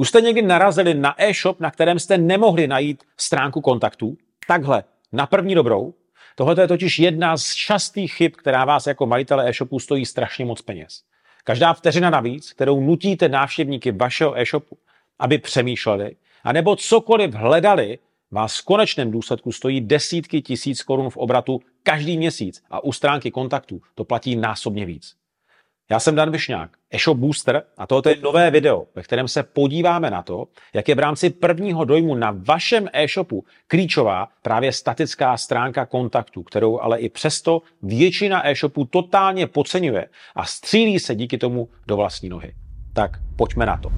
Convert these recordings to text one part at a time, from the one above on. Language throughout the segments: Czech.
Už jste někdy narazili na e-shop, na kterém jste nemohli najít stránku kontaktů? Takhle, na první dobrou. Tohle je totiž jedna z častých chyb, která vás jako majitele e-shopu stojí strašně moc peněz. Každá vteřina navíc, kterou nutíte návštěvníky vašeho e-shopu, aby přemýšleli, anebo cokoliv hledali, vás v konečném důsledku stojí desítky tisíc korun v obratu každý měsíc a u stránky kontaktů to platí násobně víc. Já jsem Dan Višňák, eShop Booster a tohoto je nové video, ve kterém se podíváme na to, jak je v rámci prvního dojmu na vašem e-shopu klíčová právě statická stránka kontaktu, kterou ale i přesto většina e-shopů totálně podceňuje a střílí se díky tomu do vlastní nohy. Tak pojďme na to.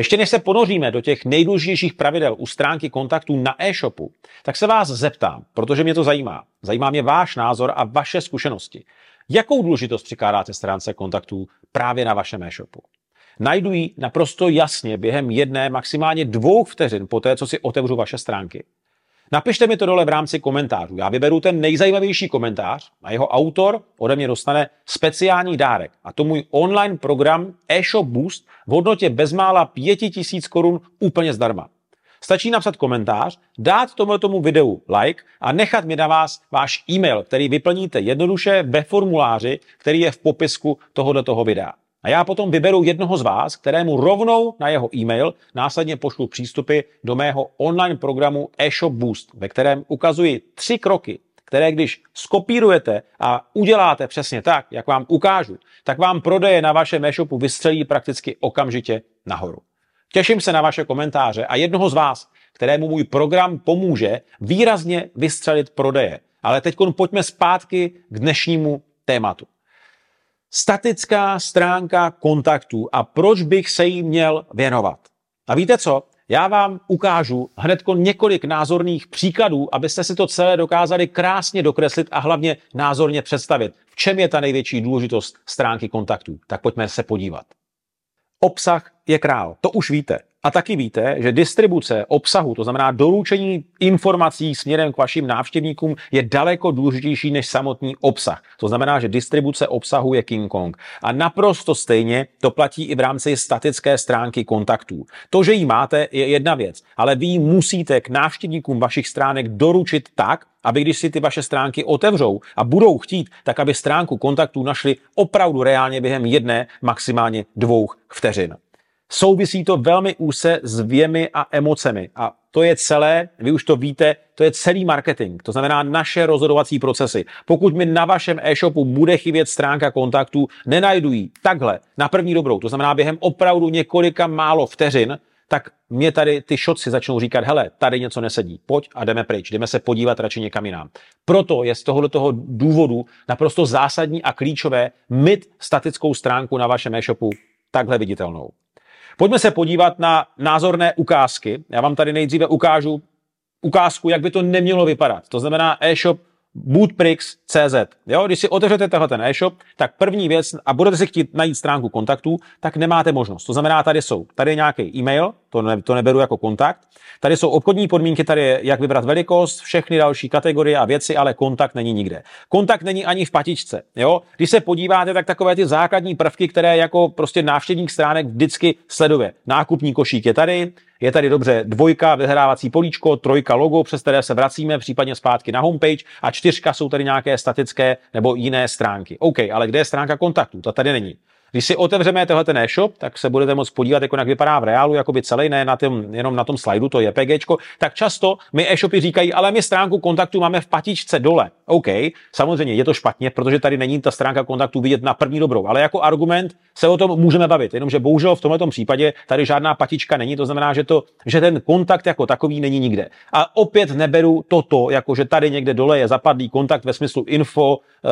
Ještě než se ponoříme do těch nejdůležitějších pravidel u stránky kontaktů na e-shopu, tak se vás zeptám, protože mě to zajímá. Zajímá mě váš názor a vaše zkušenosti. Jakou důležitost přikládáte stránce kontaktů právě na vašem e-shopu? Najdu ji naprosto jasně během jedné, maximálně dvou vteřin po té, co si otevřu vaše stránky. Napište mi to dole v rámci komentářů. Já vyberu ten nejzajímavější komentář a jeho autor ode mě dostane speciální dárek. A to můj online program e-shop Boost v hodnotě bezmála 5000 korun úplně zdarma. Stačí napsat komentář, dát tomu videu like a nechat mi na vás váš e-mail, který vyplníte jednoduše ve formuláři, který je v popisku tohoto videa. A já potom vyberu jednoho z vás, kterému rovnou na jeho e-mail následně pošlu přístupy do mého online programu eShop Boost, ve kterém ukazuji tři kroky, které když skopírujete a uděláte přesně tak, jak vám ukážu, tak vám prodeje na vašem e-shopu vystřelí prakticky okamžitě nahoru. Těším se na vaše komentáře a jednoho z vás, kterému můj program pomůže výrazně vystřelit prodeje. Ale teď pojďme zpátky k dnešnímu tématu. Statická stránka kontaktů a proč bych se jí měl věnovat. A víte co? Já vám ukážu hned několik názorných příkladů, abyste si to celé dokázali krásně dokreslit a hlavně názorně představit. V čem je ta největší důležitost stránky kontaktů? Tak pojďme se podívat. Obsah je král, to už víte. A taky víte, že distribuce obsahu, to znamená doručení informací směrem k vašim návštěvníkům, je daleko důležitější než samotný obsah. To znamená, že distribuce obsahu je King Kong. A naprosto stejně to platí i v rámci statické stránky kontaktů. To, že ji máte, je jedna věc, ale vy ji musíte k návštěvníkům vašich stránek doručit tak, aby když si ty vaše stránky otevřou a budou chtít, tak aby stránku kontaktů našli opravdu reálně během jedné, maximálně dvou vteřin. Souvisí to velmi úse s věmi a emocemi. A to je celé, vy už to víte, to je celý marketing. To znamená naše rozhodovací procesy. Pokud mi na vašem e-shopu bude chybět stránka kontaktů, nenajdu ji takhle na první dobrou. To znamená během opravdu několika málo vteřin, tak mě tady ty šotci začnou říkat, hele, tady něco nesedí, pojď a jdeme pryč, jdeme se podívat radši někam jinam. Proto je z tohoto důvodu naprosto zásadní a klíčové mít statickou stránku na vašem e-shopu takhle viditelnou. Pojďme se podívat na názorné ukázky. Já vám tady nejdříve ukážu ukázku, jak by to nemělo vypadat. To znamená e-shop bootprix.cz. Jo, když si otevřete tenhle ten e-shop, tak první věc, a budete si chtít najít stránku kontaktů, tak nemáte možnost. To znamená, tady jsou, tady je nějaký e-mail, to, ne, to neberu jako kontakt, tady jsou obchodní podmínky, tady je, jak vybrat velikost, všechny další kategorie a věci, ale kontakt není nikde. Kontakt není ani v patičce. Jo? Když se podíváte, tak takové ty základní prvky, které jako prostě návštěvník stránek vždycky sleduje. Nákupní košík je tady, je tady dobře dvojka, vyhrávací políčko, trojka logo, přes které se vracíme, případně zpátky na homepage a čtyřka jsou tady nějaké statické nebo jiné stránky. OK, ale kde je stránka kontaktů? Ta tady není. Když si otevřeme tenhle ten e-shop, tak se budete moct podívat, jako jak vypadá v reálu, jako by celý, ne na tom, jenom na tom slajdu, to je PG. Tak často mi e-shopy říkají, ale my stránku kontaktu máme v patičce dole. OK, samozřejmě je to špatně, protože tady není ta stránka kontaktu vidět na první dobrou, ale jako argument se o tom můžeme bavit, jenomže bohužel v tomto případě tady žádná patička není, to znamená, že, to, že ten kontakt jako takový není nikde. A opět neberu toto, jako že tady někde dole je zapadlý kontakt ve smyslu info, uh,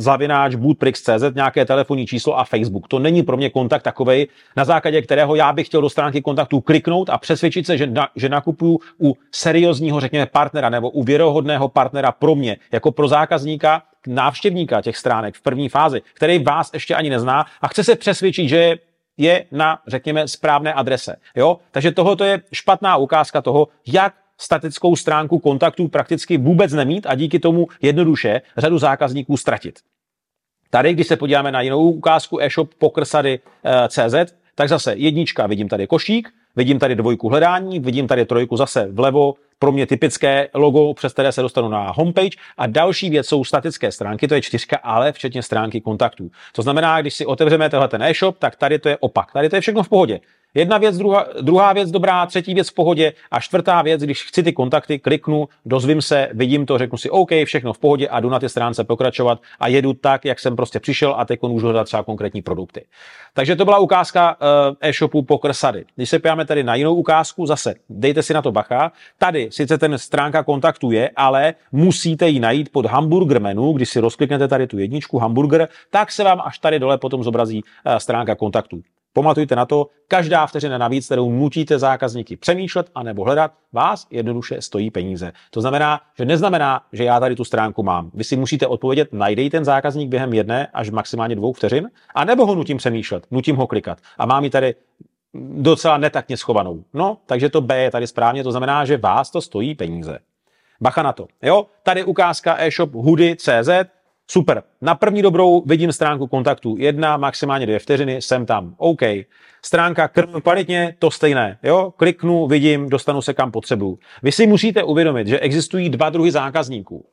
zavináč, bootprix.cz, nějaké telefonní číslo a Facebook. To není pro mě kontakt takovej, na základě kterého já bych chtěl do stránky kontaktů kliknout a přesvědčit se, že, na, že nakupuju u seriózního, řekněme, partnera nebo u věrohodného partnera pro mě, jako pro zákazníka, návštěvníka těch stránek v první fázi, který vás ještě ani nezná a chce se přesvědčit, že je na, řekněme, správné adrese. Jo? Takže tohle je špatná ukázka toho, jak statickou stránku kontaktů prakticky vůbec nemít a díky tomu jednoduše řadu zákazníků ztratit. Tady, když se podíváme na jinou ukázku e-shop pokrsady.cz, eh, tak zase jednička, vidím tady košík, vidím tady dvojku hledání, vidím tady trojku zase vlevo, pro mě typické logo, přes které se dostanu na homepage. A další věc jsou statické stránky, to je čtyřka, ale včetně stránky kontaktů. To znamená, když si otevřeme tenhle ten e-shop, tak tady to je opak. Tady to je všechno v pohodě. Jedna věc, druhá, druhá věc dobrá, třetí věc v pohodě a čtvrtá věc, když chci ty kontakty, kliknu, dozvím se, vidím to, řeknu si OK, všechno v pohodě a jdu na ty stránce pokračovat a jedu tak, jak jsem prostě přišel a teď můžu hledat třeba konkrétní produkty. Takže to byla ukázka uh, e-shopu Pokrsady. Když se podíváme tady na jinou ukázku, zase dejte si na to bacha. Tady sice ten stránka kontaktu je, ale musíte ji najít pod hamburger menu, když si rozkliknete tady tu jedničku hamburger, tak se vám až tady dole potom zobrazí uh, stránka kontaktů. Pamatujte na to, každá vteřina navíc, kterou nutíte zákazníky přemýšlet a nebo hledat, vás jednoduše stojí peníze. To znamená, že neznamená, že já tady tu stránku mám. Vy si musíte odpovědět, najdej ten zákazník během jedné až maximálně dvou vteřin, a nebo ho nutím přemýšlet, nutím ho klikat. A mám ji tady docela netaktně schovanou. No, takže to B je tady správně, to znamená, že vás to stojí peníze. Bacha na to. Jo, tady ukázka e-shop hudy.cz, Super. Na první dobrou vidím stránku kontaktů. Jedna, maximálně dvě vteřiny, jsem tam. OK. Stránka krm kvalitně, to stejné. Jo? Kliknu, vidím, dostanu se kam potřebuju. Vy si musíte uvědomit, že existují dva druhy zákazníků.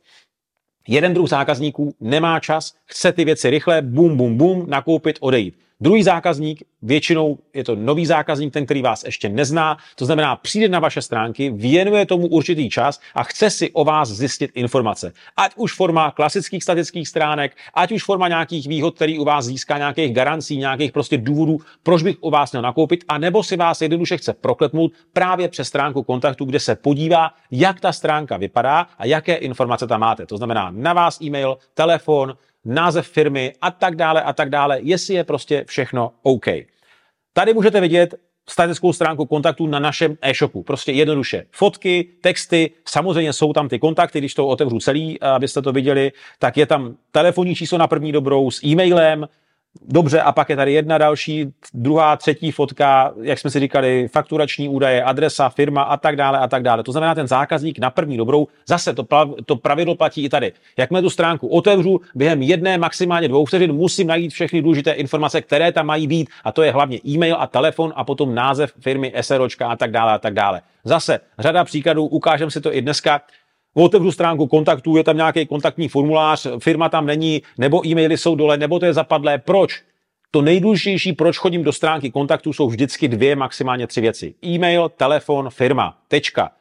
Jeden druh zákazníků nemá čas, chce ty věci rychle, bum, bum, bum, nakoupit, odejít. Druhý zákazník, většinou je to nový zákazník, ten, který vás ještě nezná, to znamená, přijde na vaše stránky, věnuje tomu určitý čas a chce si o vás zjistit informace. Ať už forma klasických statických stránek, ať už forma nějakých výhod, který u vás získá nějakých garancí, nějakých prostě důvodů, proč bych u vás měl nakoupit, a nebo si vás jednoduše chce prokletnout právě přes stránku kontaktu, kde se podívá, jak ta stránka vypadá a jaké informace tam máte. To znamená na vás e-mail, telefon, název firmy a tak dále a tak dále, jestli je prostě všechno OK. Tady můžete vidět statickou stránku kontaktů na našem e-shopu. Prostě jednoduše. Fotky, texty, samozřejmě jsou tam ty kontakty, když to otevřu celý, abyste to viděli, tak je tam telefonní číslo na první dobrou s e-mailem, Dobře, a pak je tady jedna další, druhá, třetí fotka, jak jsme si říkali, fakturační údaje, adresa, firma a tak dále a tak dále. To znamená, ten zákazník na první dobrou, zase to, to pravidlo platí i tady. Jakmile tu stránku otevřu, během jedné, maximálně dvou vteřin musím najít všechny důležité informace, které tam mají být, a to je hlavně e-mail a telefon a potom název firmy, SROčka a tak dále a tak dále. Zase řada příkladů, ukážeme si to i dneska otevřu stránku kontaktů, je tam nějaký kontaktní formulář, firma tam není, nebo e-maily jsou dole, nebo to je zapadlé. Proč? To nejdůležitější, proč chodím do stránky kontaktů, jsou vždycky dvě, maximálně tři věci. E-mail, telefon, firma, tečka.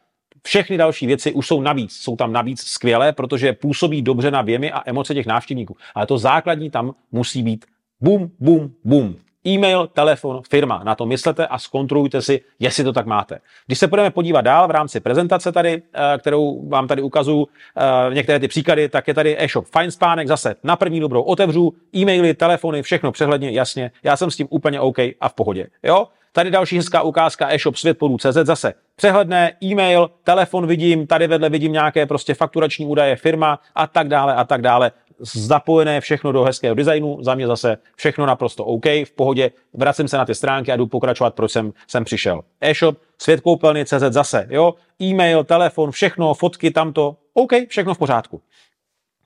Všechny další věci už jsou navíc, jsou tam navíc skvělé, protože působí dobře na věmy a emoce těch návštěvníků. Ale to základní tam musí být bum, bum, bum e-mail, telefon, firma. Na to myslete a zkontrolujte si, jestli to tak máte. Když se budeme podívat dál v rámci prezentace tady, eh, kterou vám tady ukazuju, eh, některé ty příklady, tak je tady e-shop Fine Spánek, zase na první dobrou otevřu, e-maily, telefony, všechno přehledně, jasně. Já jsem s tím úplně OK a v pohodě. Jo? Tady další hezká ukázka e-shop světpodů.cz zase přehledné, e-mail, telefon vidím, tady vedle vidím nějaké prostě fakturační údaje, firma a tak dále a tak dále zapojené všechno do hezkého designu, za mě zase všechno naprosto OK, v pohodě, vracím se na ty stránky a jdu pokračovat, proč jsem, jsem přišel. E-shop, svět koupelny, CZ zase, jo, e-mail, telefon, všechno, fotky, tamto, OK, všechno v pořádku.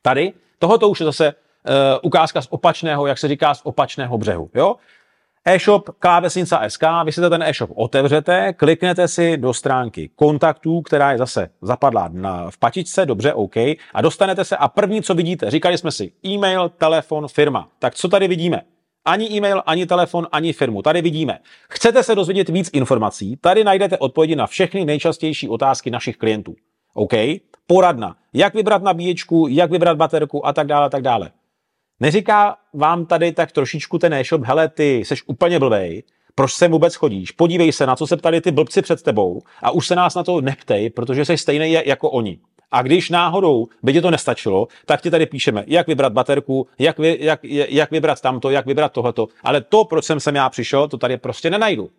Tady, tohoto už je zase uh, ukázka z opačného, jak se říká, z opačného břehu, jo e-shop klávesnica SK, vy si ten e-shop otevřete, kliknete si do stránky kontaktů, která je zase zapadlá na, v patičce, dobře, OK, a dostanete se a první, co vidíte, říkali jsme si e-mail, telefon, firma. Tak co tady vidíme? Ani e-mail, ani telefon, ani firmu. Tady vidíme. Chcete se dozvědět víc informací? Tady najdete odpovědi na všechny nejčastější otázky našich klientů. OK? Poradna. Jak vybrat nabíječku, jak vybrat baterku a tak dále, a tak dále. Neříká vám tady tak trošičku ten e-shop, hele, ty jsi úplně blbej, proč sem vůbec chodíš? Podívej se, na co se ptali ty blbci před tebou a už se nás na to neptej, protože jsi stejný jako oni. A když náhodou by ti to nestačilo, tak ti tady píšeme, jak vybrat baterku, jak, vy, jak, jak vybrat tamto, jak vybrat tohleto. Ale to, proč jsem sem já přišel, to tady prostě nenajdu.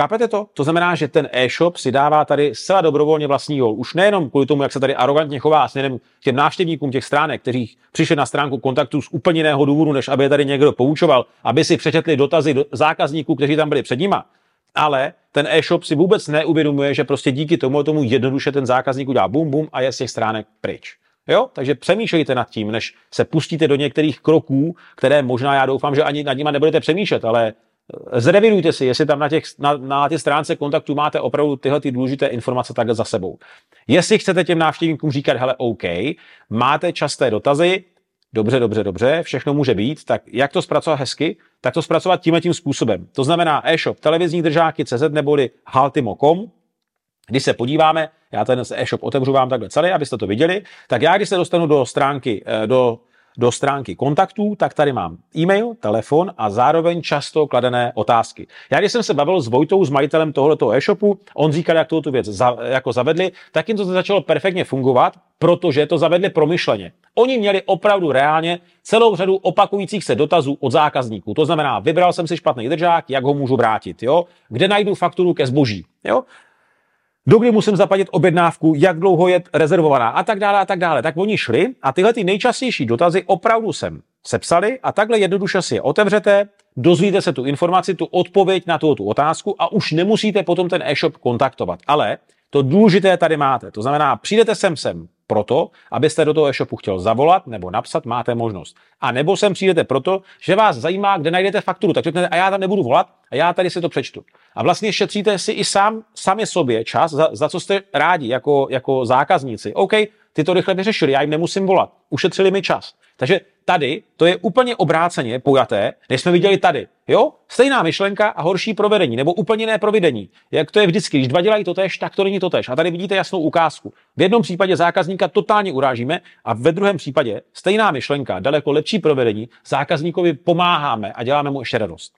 Chápete to? To znamená, že ten e-shop si dává tady zcela dobrovolně vlastní gol. Už nejenom kvůli tomu, jak se tady arrogantně chová směrem k těm návštěvníkům těch stránek, kteří přišli na stránku kontaktu z úplně jiného důvodu, než aby je tady někdo poučoval, aby si přečetli dotazy do zákazníků, kteří tam byli před nima. Ale ten e-shop si vůbec neuvědomuje, že prostě díky tomu tomu jednoduše ten zákazník udělá bum bum a je z těch stránek pryč. Jo? Takže přemýšlejte nad tím, než se pustíte do některých kroků, které možná já doufám, že ani nad nimi nebudete přemýšlet, ale zrevidujte si, jestli tam na, těch, na, na těch stránce kontaktu máte opravdu tyhle ty důležité informace takhle za sebou. Jestli chcete těm návštěvníkům říkat, hele, OK, máte časté dotazy, dobře, dobře, dobře, všechno může být, tak jak to zpracovat hezky? Tak to zpracovat tímhle tím způsobem. To znamená e-shop televizní držáky CZ neboli haltimo.com, když se podíváme, já ten e-shop otevřu vám takhle celý, abyste to viděli, tak já když se dostanu do stránky, eh, do, do stránky kontaktů, tak tady mám e-mail, telefon a zároveň často kladené otázky. Já když jsem se bavil s Vojtou, s majitelem tohoto e-shopu, on říkal, jak tu věc za, jako zavedli, tak jim to začalo perfektně fungovat, protože to zavedli promyšleně. Oni měli opravdu reálně celou řadu opakujících se dotazů od zákazníků. To znamená, vybral jsem si špatný držák, jak ho můžu vrátit, jo? kde najdu fakturu ke zboží. Jo? Dokdy musím zaplatit objednávku, jak dlouho je rezervovaná a tak dále a tak dále. Tak oni šli a tyhle ty nejčastější dotazy opravdu jsem sepsali a takhle jednoduše si je otevřete, dozvíte se tu informaci, tu odpověď na tu, tu otázku a už nemusíte potom ten e-shop kontaktovat. Ale to důležité tady máte. To znamená, přijdete sem sem proto, abyste do toho e-shopu chtěl zavolat nebo napsat, máte možnost. A nebo sem přijdete proto, že vás zajímá, kde najdete fakturu. Tak řeknete, a já tam nebudu volat, a já tady si to přečtu. A vlastně šetříte si i sám, sami sobě čas, za, za co jste rádi jako, jako zákazníci. OK, ty to rychle vyřešili, já jim nemusím volat. Ušetřili mi čas. Takže tady to je úplně obráceně pojaté, než jsme viděli tady. Jo? Stejná myšlenka a horší provedení, nebo úplně jiné provedení. Jak to je vždycky, když dva dělají to tež, tak to není to tež. A tady vidíte jasnou ukázku. V jednom případě zákazníka totálně urážíme a ve druhém případě stejná myšlenka, daleko lepší provedení, zákazníkovi pomáháme a děláme mu ještě radost.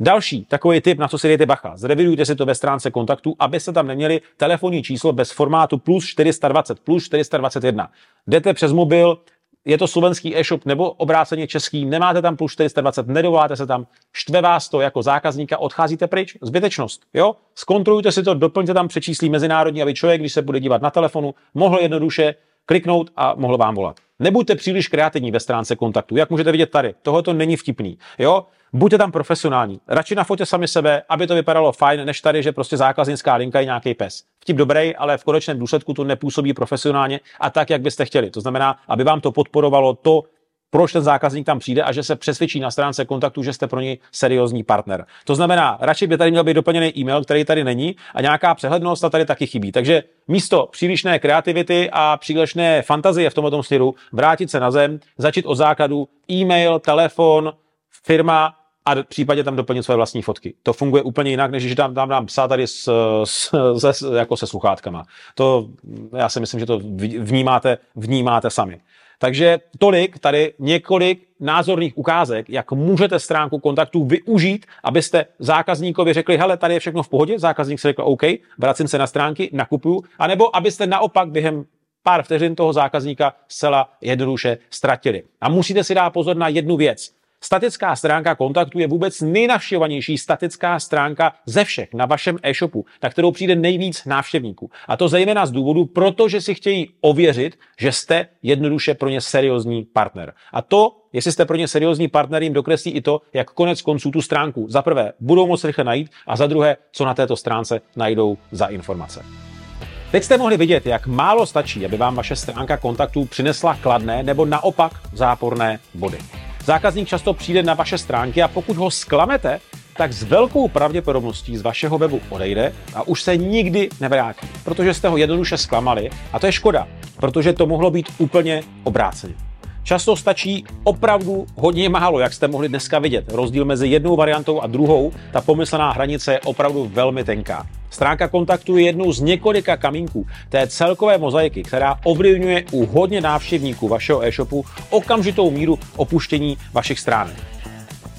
Další takový tip, na co si dejte bacha. Zrevidujte si to ve stránce kontaktu, abyste tam neměli telefonní číslo bez formátu plus 420, plus 421. Jdete přes mobil, je to slovenský e-shop nebo obráceně český, nemáte tam plus 420, nedovoláte se tam, štve vás to jako zákazníka, odcházíte pryč. Zbytečnost. Jo? Zkontrolujte si to, doplňte tam přečíslí mezinárodní, aby člověk, když se bude dívat na telefonu, mohl jednoduše kliknout a mohl vám volat. Nebuďte příliš kreativní ve stránce kontaktu. Jak můžete vidět tady, tohle to není vtipný. Jo? Buďte tam profesionální. Radši na fotě sami sebe, aby to vypadalo fajn, než tady, že prostě zákaznická linka je nějaký pes. Vtip dobrý, ale v konečném důsledku to nepůsobí profesionálně a tak, jak byste chtěli. To znamená, aby vám to podporovalo to, proč ten zákazník tam přijde a že se přesvědčí na stránce kontaktu, že jste pro něj seriózní partner. To znamená, radši by tady měl být doplněný e-mail, který tady není a nějaká přehlednost a tady taky chybí. Takže místo přílišné kreativity a přílišné fantazie v tomto směru vrátit se na zem, začít od základu e-mail, telefon, firma a v případě tam doplnit své vlastní fotky. To funguje úplně jinak, než když tam, tam dám psát tady s, s, se, jako se sluchátkama. To já si myslím, že to vnímáte, vnímáte sami. Takže tolik, tady několik názorných ukázek, jak můžete stránku kontaktů využít, abyste zákazníkovi řekli, hele, tady je všechno v pohodě, zákazník si řekl, OK, vracím se na stránky, nakupuju, anebo abyste naopak během pár vteřin toho zákazníka zcela jednoduše ztratili. A musíte si dát pozor na jednu věc. Statická stránka kontaktu je vůbec nejnavštěvovanější statická stránka ze všech na vašem e-shopu, na kterou přijde nejvíc návštěvníků. A to zejména z důvodu, protože si chtějí ověřit, že jste jednoduše pro ně seriózní partner. A to, jestli jste pro ně seriózní partner, jim dokreslí i to, jak konec konců tu stránku za prvé budou moc rychle najít a za druhé, co na této stránce najdou za informace. Teď jste mohli vidět, jak málo stačí, aby vám vaše stránka kontaktů přinesla kladné nebo naopak záporné body. Zákazník často přijde na vaše stránky a pokud ho sklamete, tak s velkou pravděpodobností z vašeho webu odejde a už se nikdy nevrátí, protože jste ho jednoduše zklamali a to je škoda, protože to mohlo být úplně obráceně. Často stačí opravdu hodně málo, jak jste mohli dneska vidět. Rozdíl mezi jednou variantou a druhou, ta pomyslná hranice je opravdu velmi tenká. Stránka kontaktu je jednou z několika kamínků té celkové mozaiky, která ovlivňuje u hodně návštěvníků vašeho e-shopu okamžitou míru opuštění vašich stránek.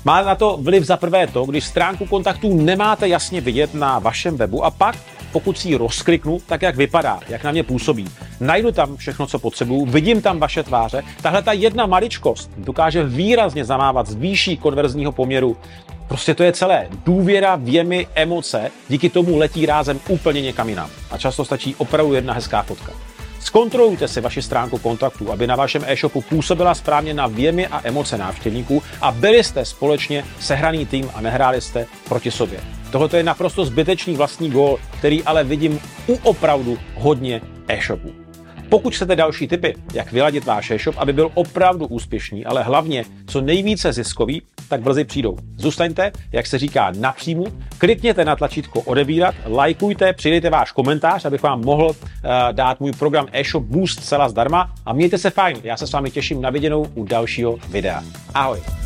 Má na to vliv za prvé to, když stránku kontaktů nemáte jasně vidět na vašem webu a pak, pokud si ji rozkliknu, tak jak vypadá, jak na mě působí. Najdu tam všechno, co potřebuju, vidím tam vaše tváře. Tahle ta jedna maličkost dokáže výrazně zamávat z výší konverzního poměru Prostě to je celé. Důvěra, věmy, emoce, díky tomu letí rázem úplně někam jinam. A často stačí opravdu jedna hezká fotka. Zkontrolujte si vaši stránku kontaktů, aby na vašem e-shopu působila správně na věmy a emoce návštěvníků a byli jste společně sehraný tým a nehráli jste proti sobě. Tohle je naprosto zbytečný vlastní gól, který ale vidím u opravdu hodně e-shopů. Pokud chcete další tipy, jak vyladit váš e-shop, aby byl opravdu úspěšný, ale hlavně co nejvíce ziskový, tak brzy přijdou. Zůstaňte, jak se říká, napřímu, klikněte na tlačítko odebírat, lajkujte, přidejte váš komentář, abych vám mohl uh, dát můj program e-shop Boost celá zdarma a mějte se fajn. Já se s vámi těším na viděnou u dalšího videa. Ahoj.